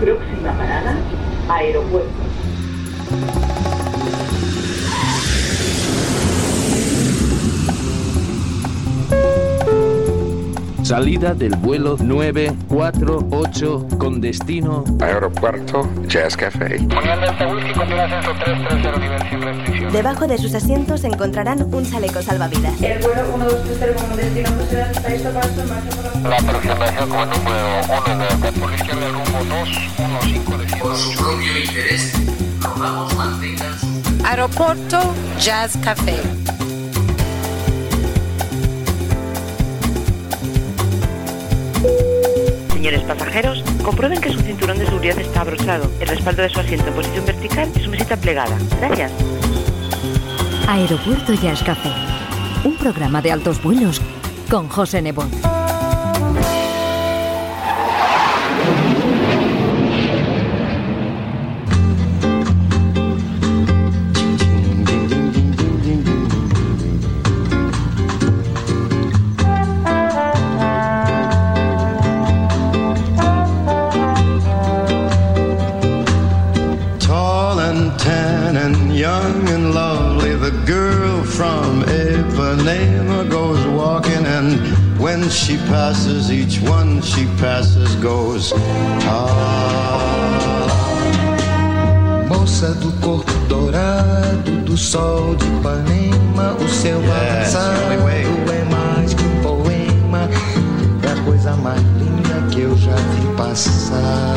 Próxima parada, aeropuerto. Salida del vuelo 948 con destino Aeropuerto Jazz Café. Debajo de sus asientos encontrarán un chaleco salvavidas. El vuelo 1230 con destino la... Aproximación con número 1 de por izquierda rumbo 2, 1, 5 Por su propio interés, rogamos mantengan su Aeropuerto Jazz Café. Señores pasajeros, comprueben que su cinturón de seguridad está abrochado, el respaldo de su asiento en posición vertical y su mesita plegada. Gracias. Aeropuerto Jazz Café. Un programa de altos vuelos con José Nebot. Ipanema goes walking, and when she passes, each one she passes goes. Ah. Moça do corpo dourado, do sol de Ipanema, o seu Yes, avançado é mais que um poema, é a coisa mais linda que eu já vi passar.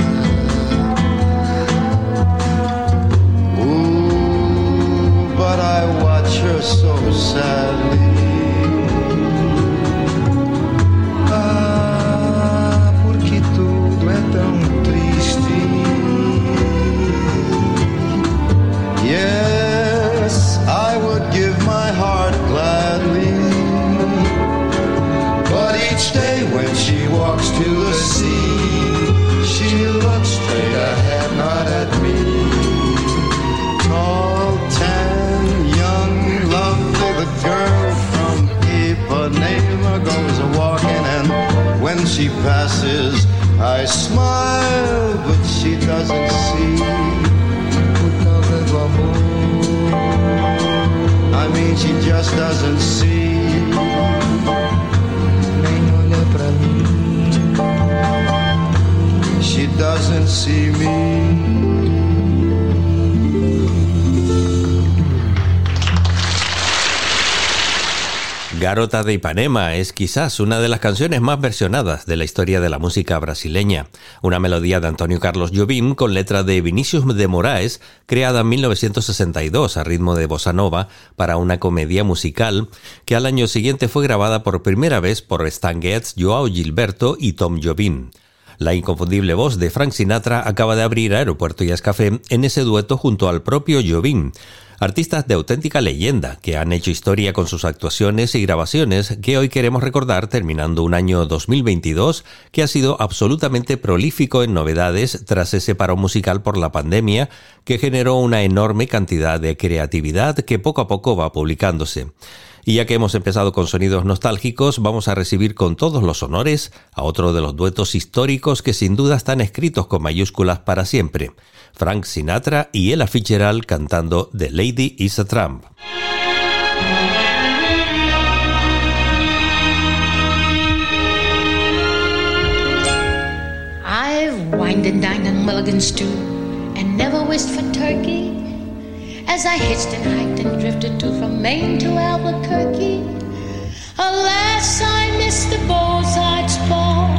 Garota de Ipanema es quizás una de las canciones más versionadas de la historia de la música brasileña, una melodía de Antonio Carlos Jobim con letra de Vinicius de Moraes, creada en 1962 a ritmo de bossa nova para una comedia musical que al año siguiente fue grabada por primera vez por Stan Getz, Joao Gilberto y Tom Jobim. La inconfundible voz de Frank Sinatra acaba de abrir Aeropuerto Jazz Café en ese dueto junto al propio Jobim, artistas de auténtica leyenda que han hecho historia con sus actuaciones y grabaciones que hoy queremos recordar terminando un año 2022 que ha sido absolutamente prolífico en novedades tras ese paro musical por la pandemia que generó una enorme cantidad de creatividad que poco a poco va publicándose. Y ya que hemos empezado con sonidos nostálgicos, vamos a recibir con todos los honores a otro de los duetos históricos que sin duda están escritos con mayúsculas para siempre. Frank Sinatra y Ella Fitzgerald cantando The Lady is a Tramp. I've wined and dined on Mulligan stew and never wished for turkey. As I hitched and hiked and drifted to from Maine to Albuquerque. Alas, I missed the bullseye spot,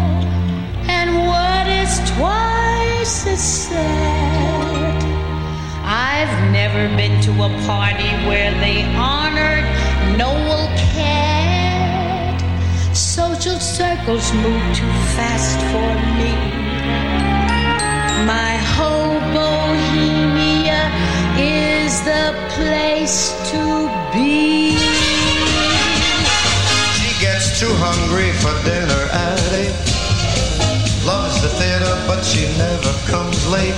and what is twice as sad? I've never been to a party where they honored Noel Cat. Social circles move too fast for me. My whole bohemia is the place to be. She gets too hungry for dinner theater, but she never comes late.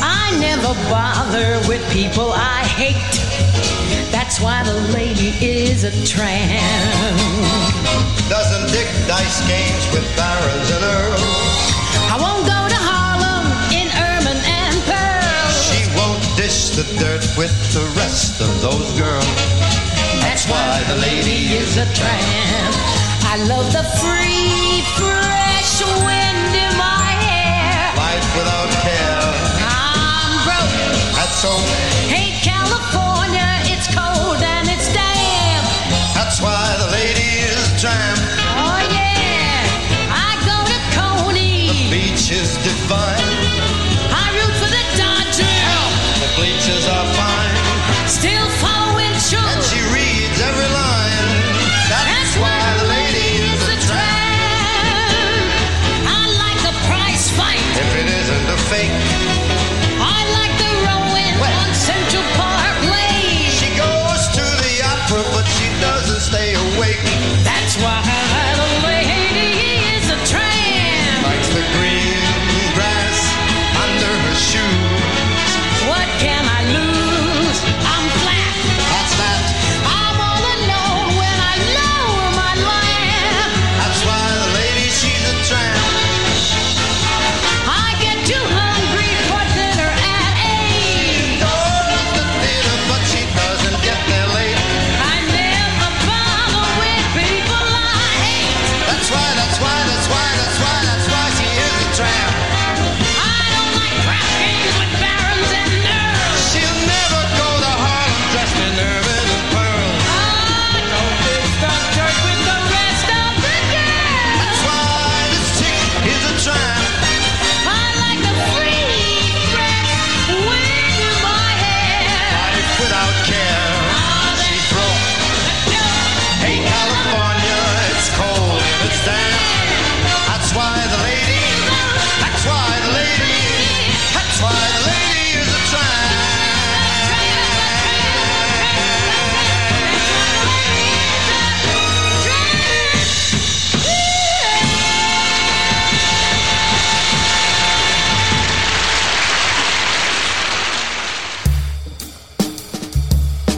I never bother with people I hate. That's why the lady is a tramp. Doesn't dick dice games with barons and earls. I won't go to Harlem in ermine and pearls. She won't dish the dirt with the rest of those girls. That's why the lady is a tramp. I love the free, fresh wind. So, hey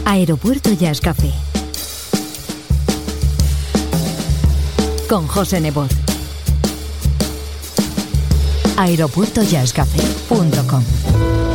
Aeropuerto Jazz Café. Con José Nebot. aeropuertojazzcafé.com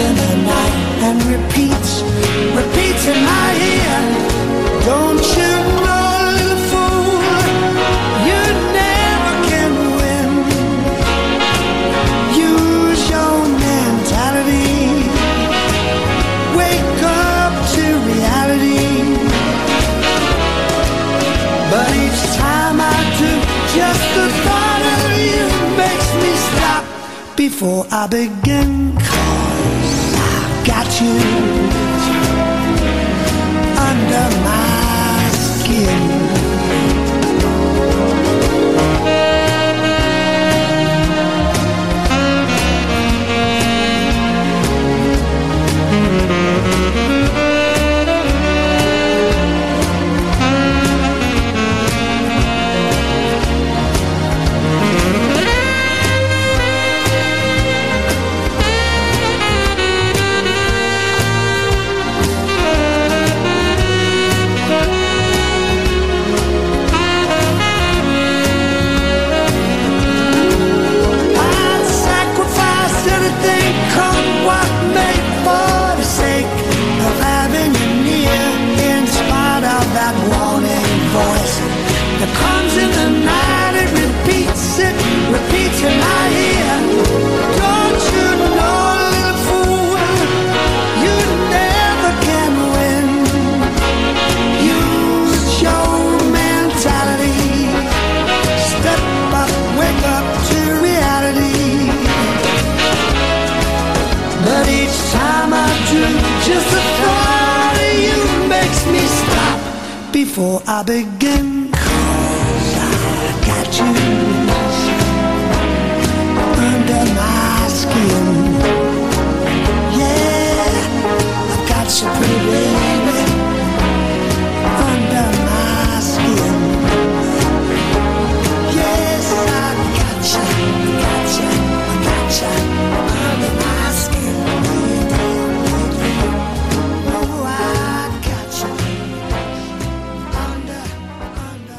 in the night and repeats, repeats in my ear. Don't you know, little fool, you never can win. Use your mentality. Wake up to reality. But each time I do, just the thought of you makes me stop before I begin you under my skin. It comes in the night, it repeats, it repeats in my ear. Don't you know, little fool, you never can win. Use your mentality. Step up, wake up to reality. But each time I do, just the thought of you makes me stop before I begin you pretty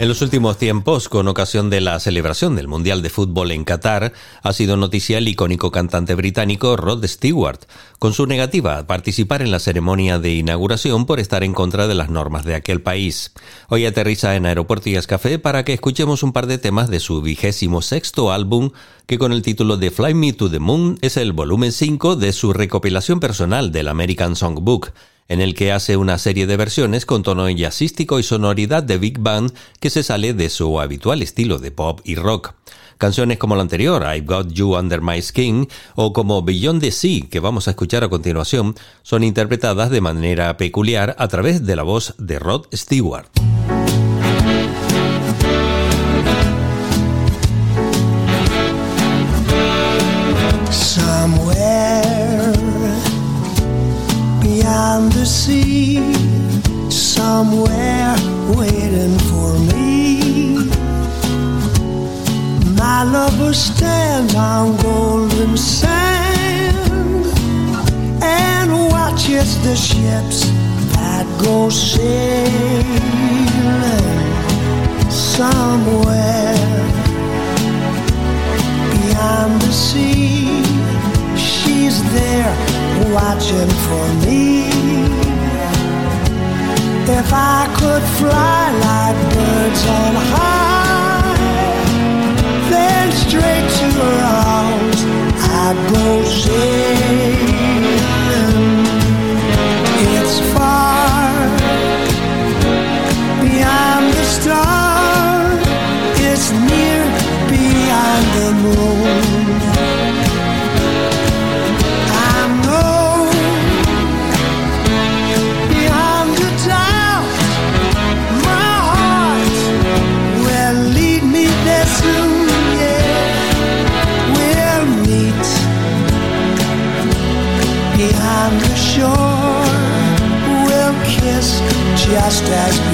En los últimos tiempos, con ocasión de la celebración del Mundial de Fútbol en Qatar, ha sido noticia el icónico cantante británico Rod Stewart, con su negativa a participar en la ceremonia de inauguración por estar en contra de las normas de aquel país. Hoy aterriza en Aeropuertillas Café para que escuchemos un par de temas de su vigésimo sexto álbum, que con el título de Fly Me to the Moon es el volumen 5 de su recopilación personal del American Songbook en el que hace una serie de versiones con tono jazzístico y sonoridad de big band que se sale de su habitual estilo de pop y rock. Canciones como la anterior, I've Got You Under My Skin, o como Beyond the Sea, que vamos a escuchar a continuación, son interpretadas de manera peculiar a través de la voz de Rod Stewart. The sea, somewhere waiting for me. My lover stands on golden sand and watches the ships that go sailing as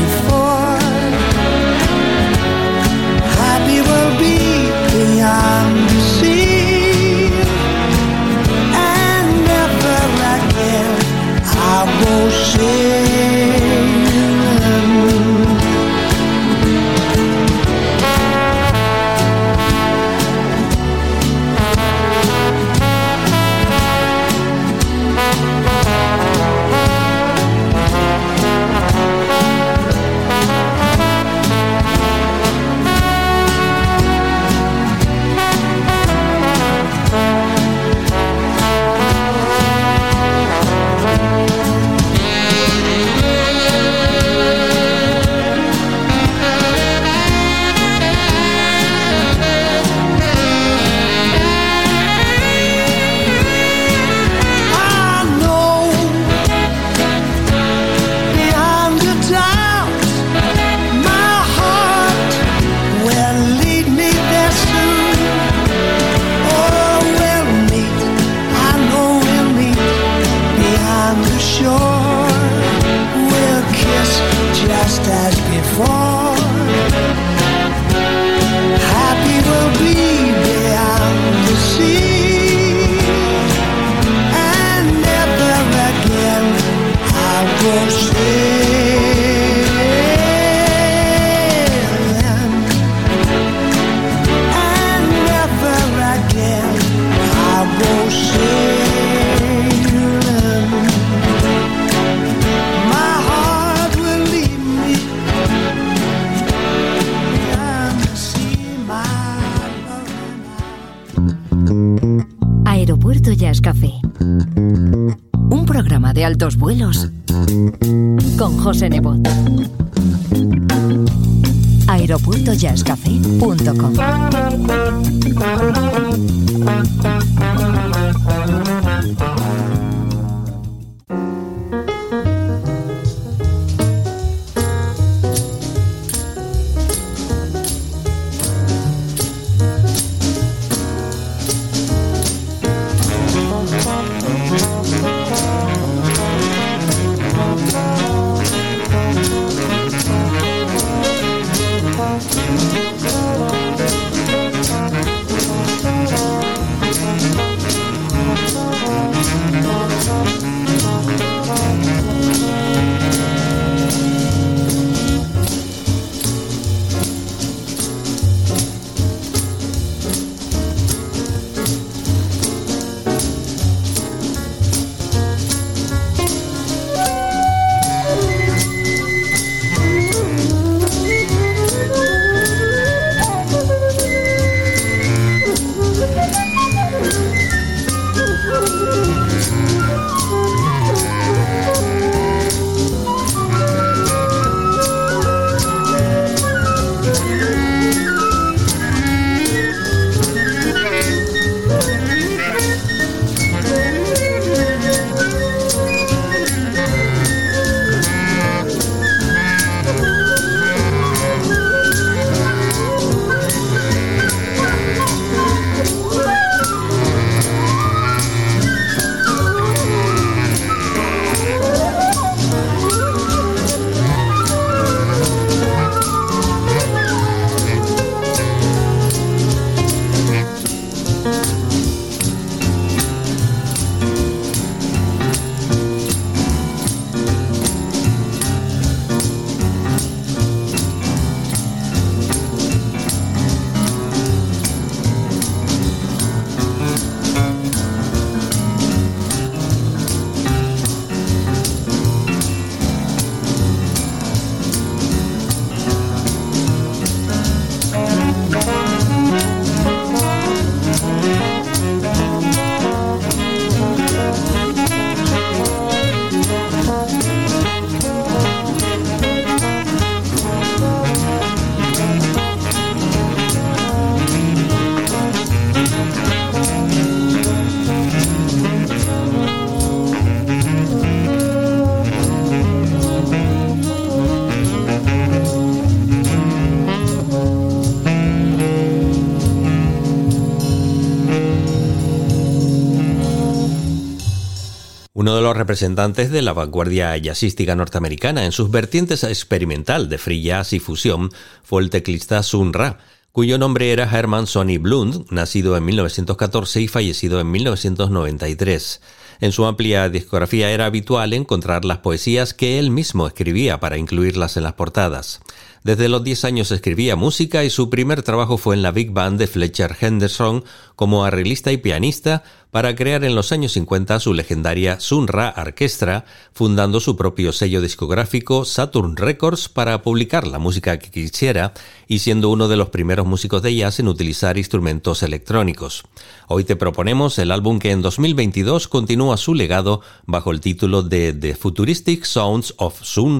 los representantes de la vanguardia jazzística norteamericana en sus vertientes experimental de free jazz y fusión fue el teclista Sun Ra, cuyo nombre era Herman Sonny Blund, nacido en 1914 y fallecido en 1993. En su amplia discografía era habitual encontrar las poesías que él mismo escribía para incluirlas en las portadas. Desde los 10 años escribía música y su primer trabajo fue en la Big Band de Fletcher Henderson como arreglista y pianista para crear en los años 50 su legendaria Sun Ra Orchestra, fundando su propio sello discográfico Saturn Records para publicar la música que quisiera y siendo uno de los primeros músicos de jazz en utilizar instrumentos electrónicos. Hoy te proponemos el álbum que en 2022 continúa su legado bajo el título de The Futuristic Sounds of Sun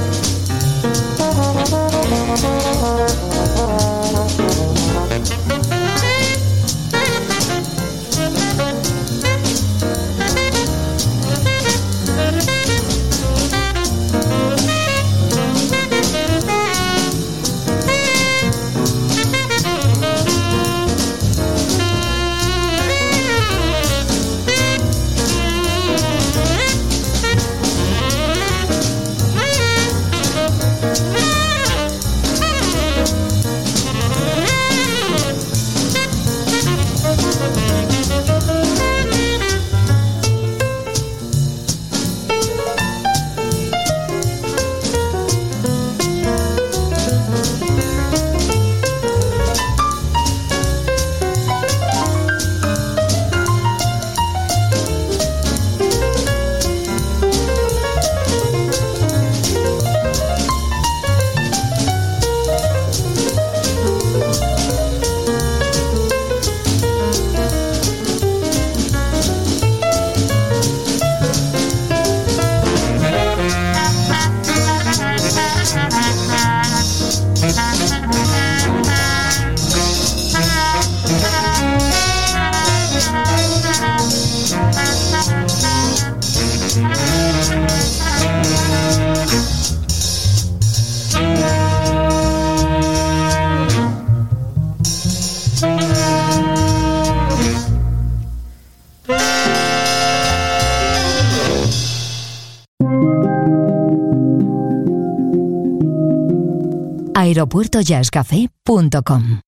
aeropuertojazzcafé.com.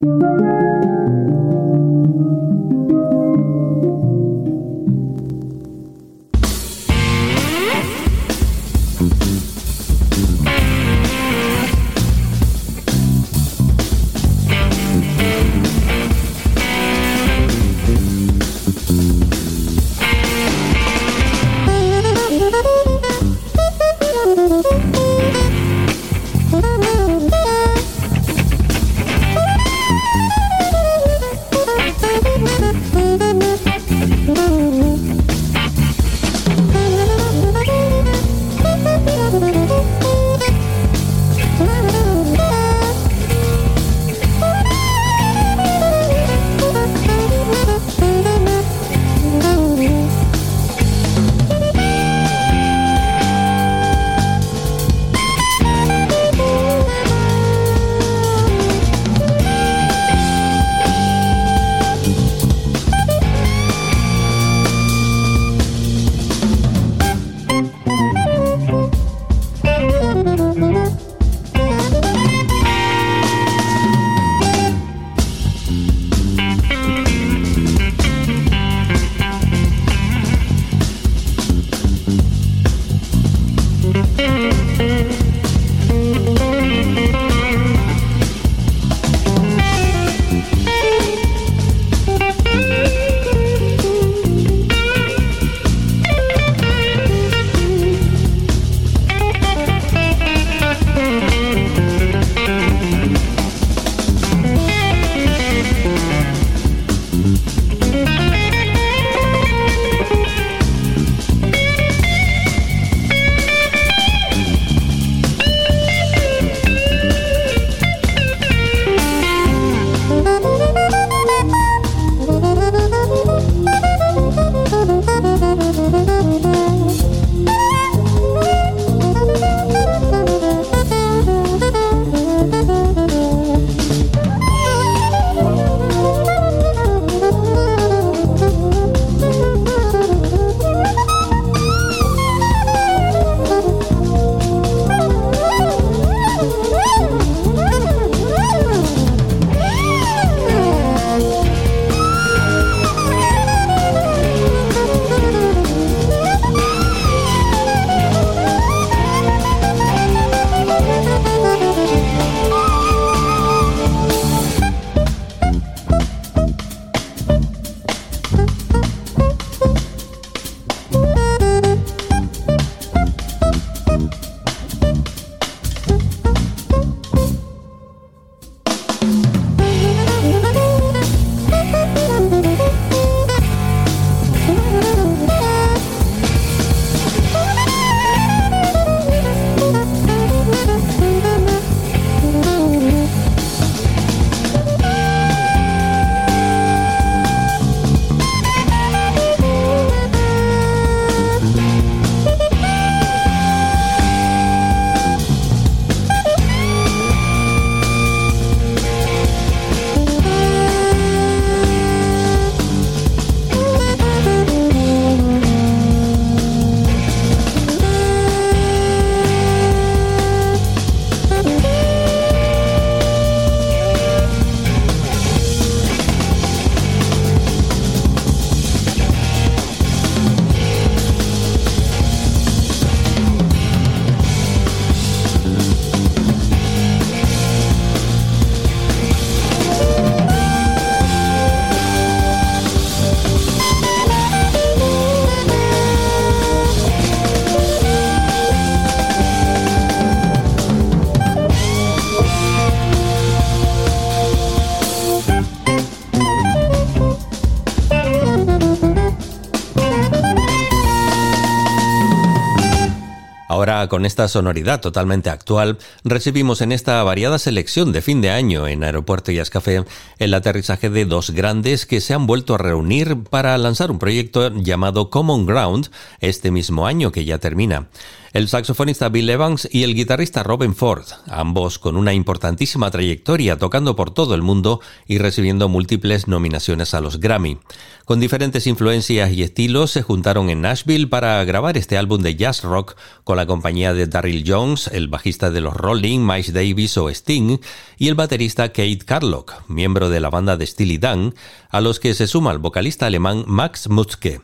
con esta sonoridad totalmente actual, recibimos en esta variada selección de fin de año en Aeropuerto y Café el aterrizaje de dos grandes que se han vuelto a reunir para lanzar un proyecto llamado Common Ground este mismo año que ya termina. El saxofonista Bill Evans y el guitarrista Robin Ford, ambos con una importantísima trayectoria tocando por todo el mundo y recibiendo múltiples nominaciones a los Grammy. Con diferentes influencias y estilos se juntaron en Nashville para grabar este álbum de jazz rock con la compañía de Daryl Jones, el bajista de los Rolling, Miles Davis o Sting, y el baterista Kate Carlock, miembro de la banda de Steely Dan, a los que se suma el vocalista alemán Max Mutzke.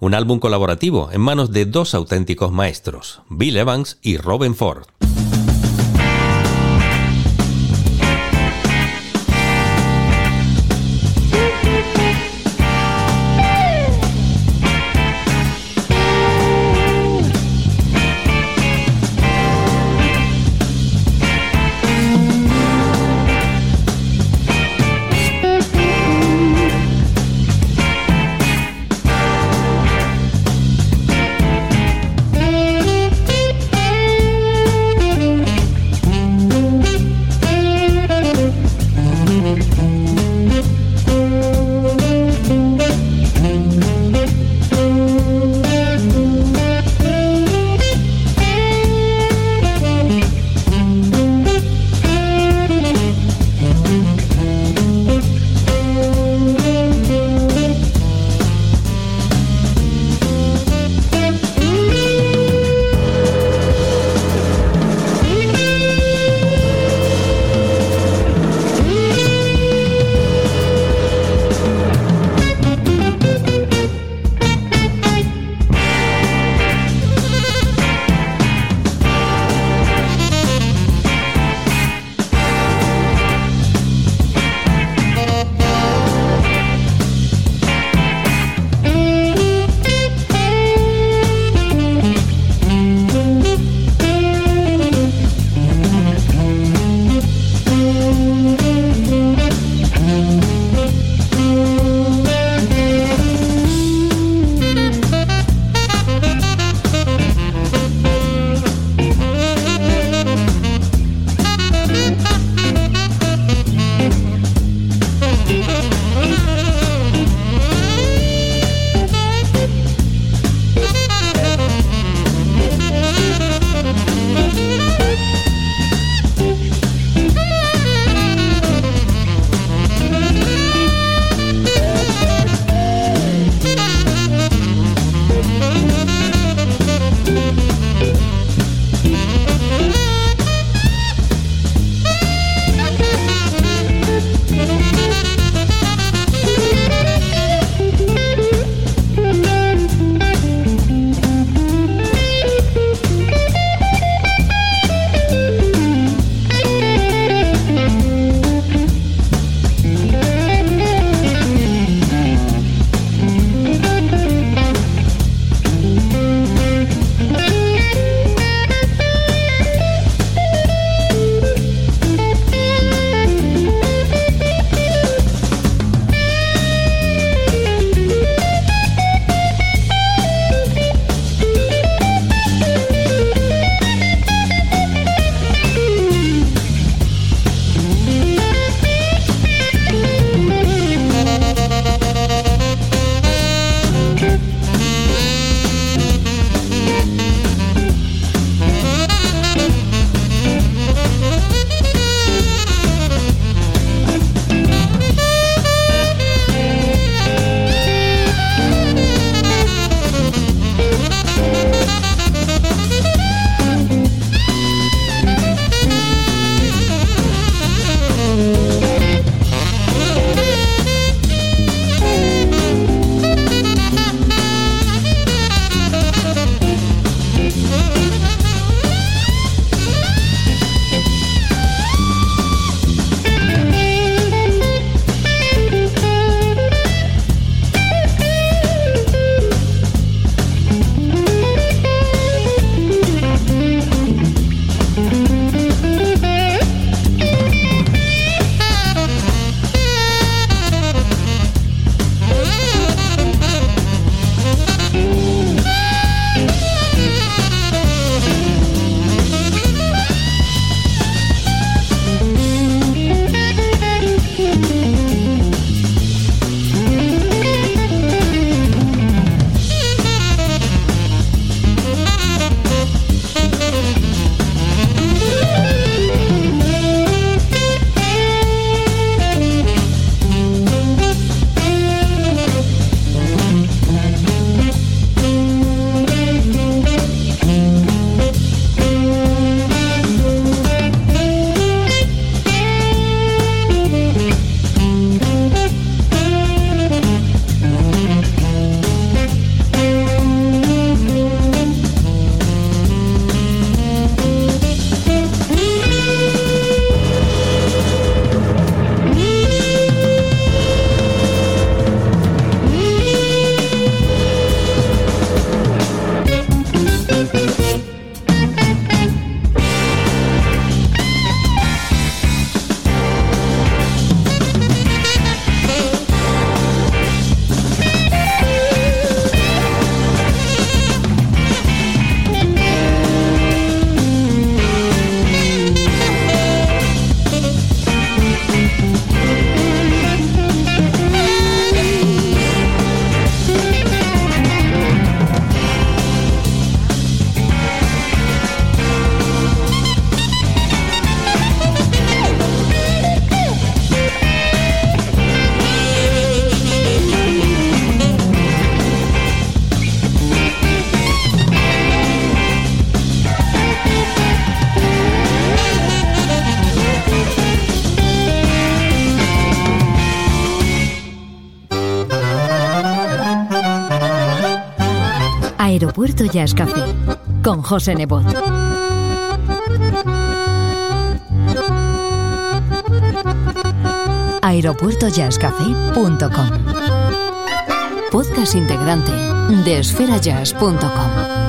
Un álbum colaborativo en manos de dos auténticos maestros, Bill Evans y Robin Ford. Aeropuerto Jazz Café con José Nebot. aeropuertojazzcafé.com Podcast integrante de esferajazz.com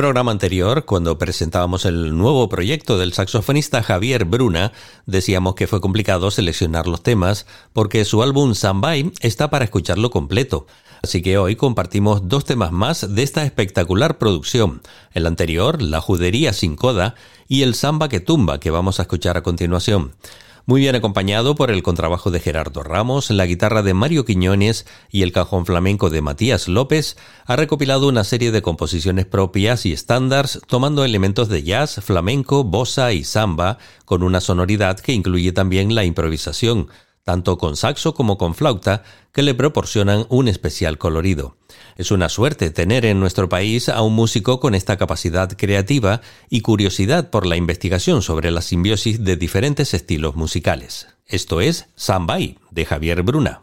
programa anterior, cuando presentábamos el nuevo proyecto del saxofonista Javier Bruna, decíamos que fue complicado seleccionar los temas porque su álbum Sambay está para escucharlo completo. Así que hoy compartimos dos temas más de esta espectacular producción. El anterior, La Judería sin Coda, y el Samba que tumba, que vamos a escuchar a continuación muy bien acompañado por el contrabajo de Gerardo Ramos, la guitarra de Mario Quiñones y el cajón flamenco de Matías López, ha recopilado una serie de composiciones propias y estándares tomando elementos de jazz, flamenco, bossa y samba, con una sonoridad que incluye también la improvisación, tanto con saxo como con flauta, que le proporcionan un especial colorido. Es una suerte tener en nuestro país a un músico con esta capacidad creativa y curiosidad por la investigación sobre la simbiosis de diferentes estilos musicales. Esto es Sambay, de Javier Bruna.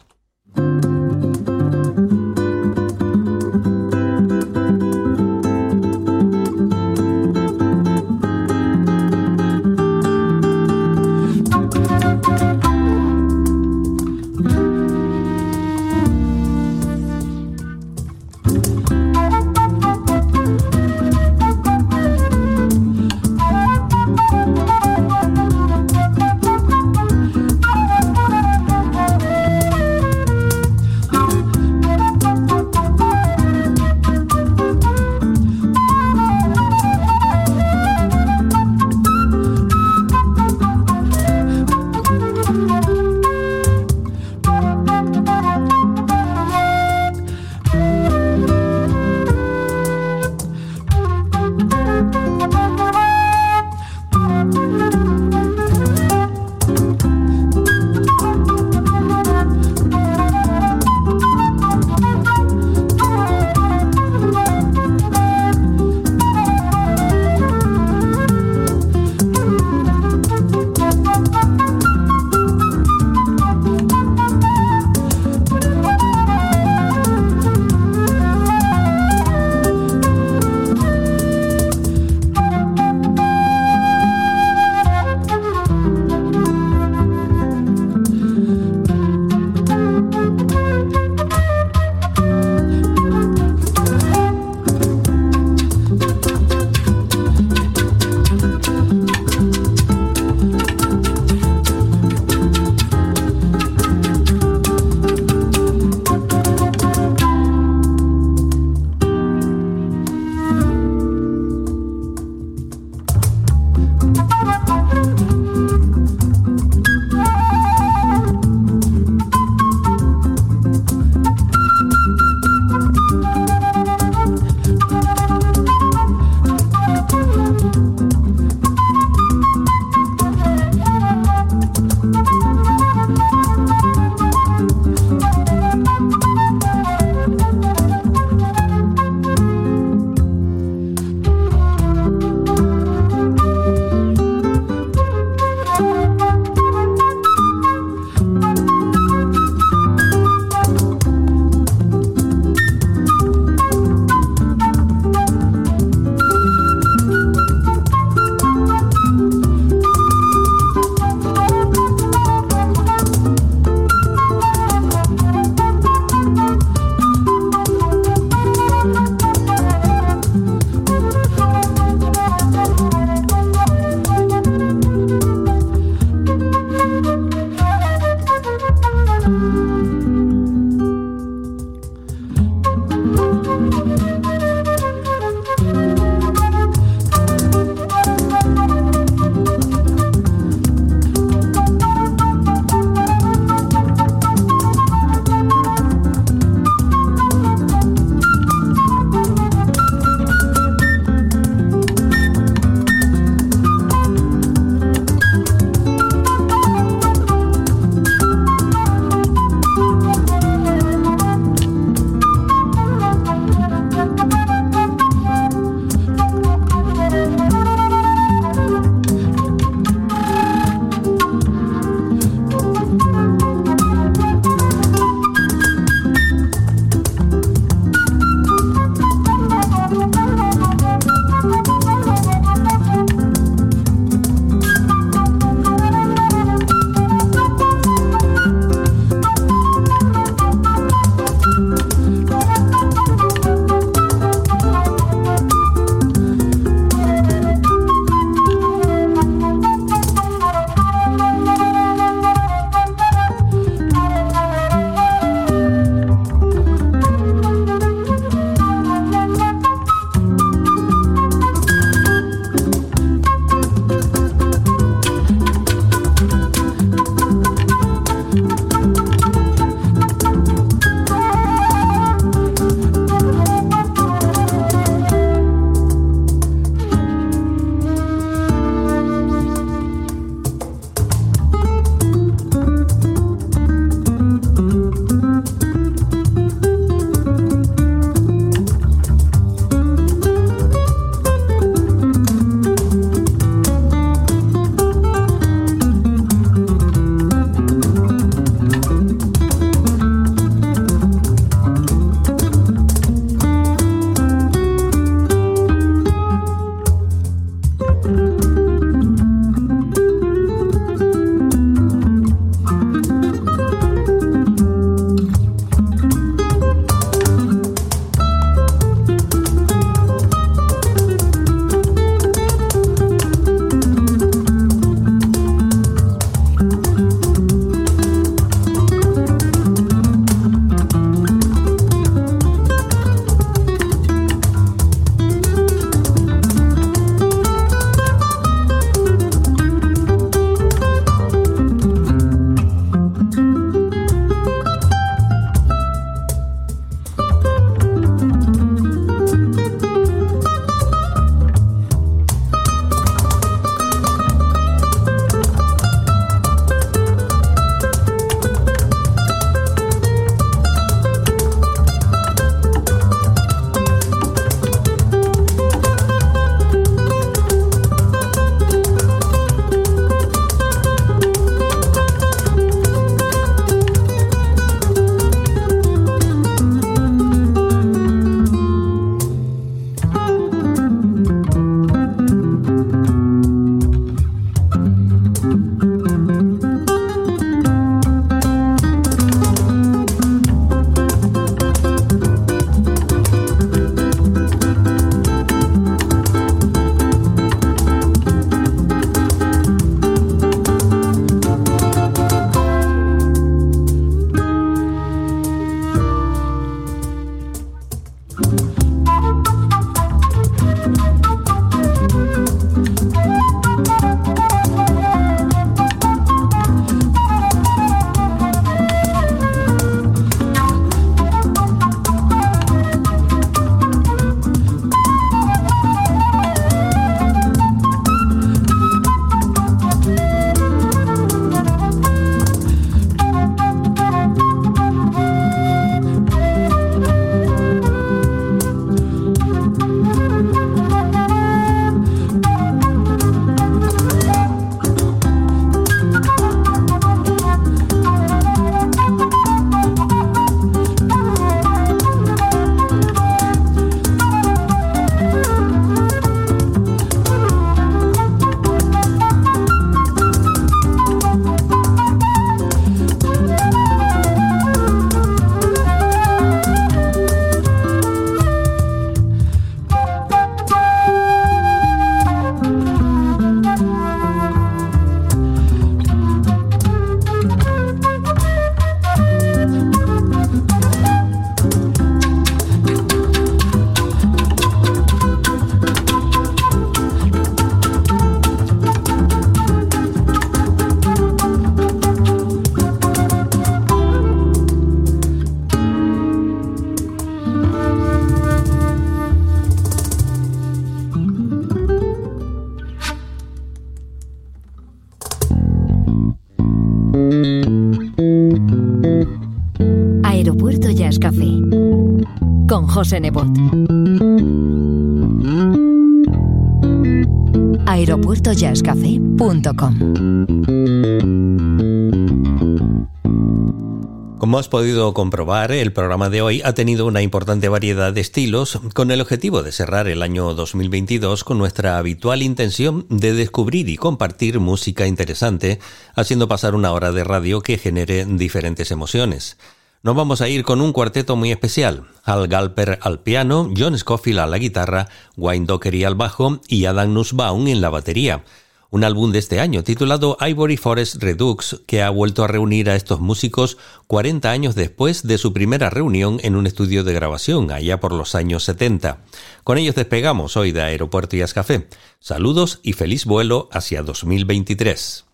Como has podido comprobar, el programa de hoy ha tenido una importante variedad de estilos con el objetivo de cerrar el año 2022 con nuestra habitual intención de descubrir y compartir música interesante, haciendo pasar una hora de radio que genere diferentes emociones. Nos vamos a ir con un cuarteto muy especial. Al Galper al piano, John Scofield a la guitarra, Wayne Dockery al bajo y Adam Nussbaum en la batería un álbum de este año titulado Ivory Forest Redux, que ha vuelto a reunir a estos músicos 40 años después de su primera reunión en un estudio de grabación, allá por los años 70. Con ellos despegamos hoy de Aeropuerto y Café. Saludos y feliz vuelo hacia 2023.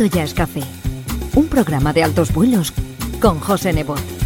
Aeropuerto Jazz Café, un programa de altos vuelos con José Nebot.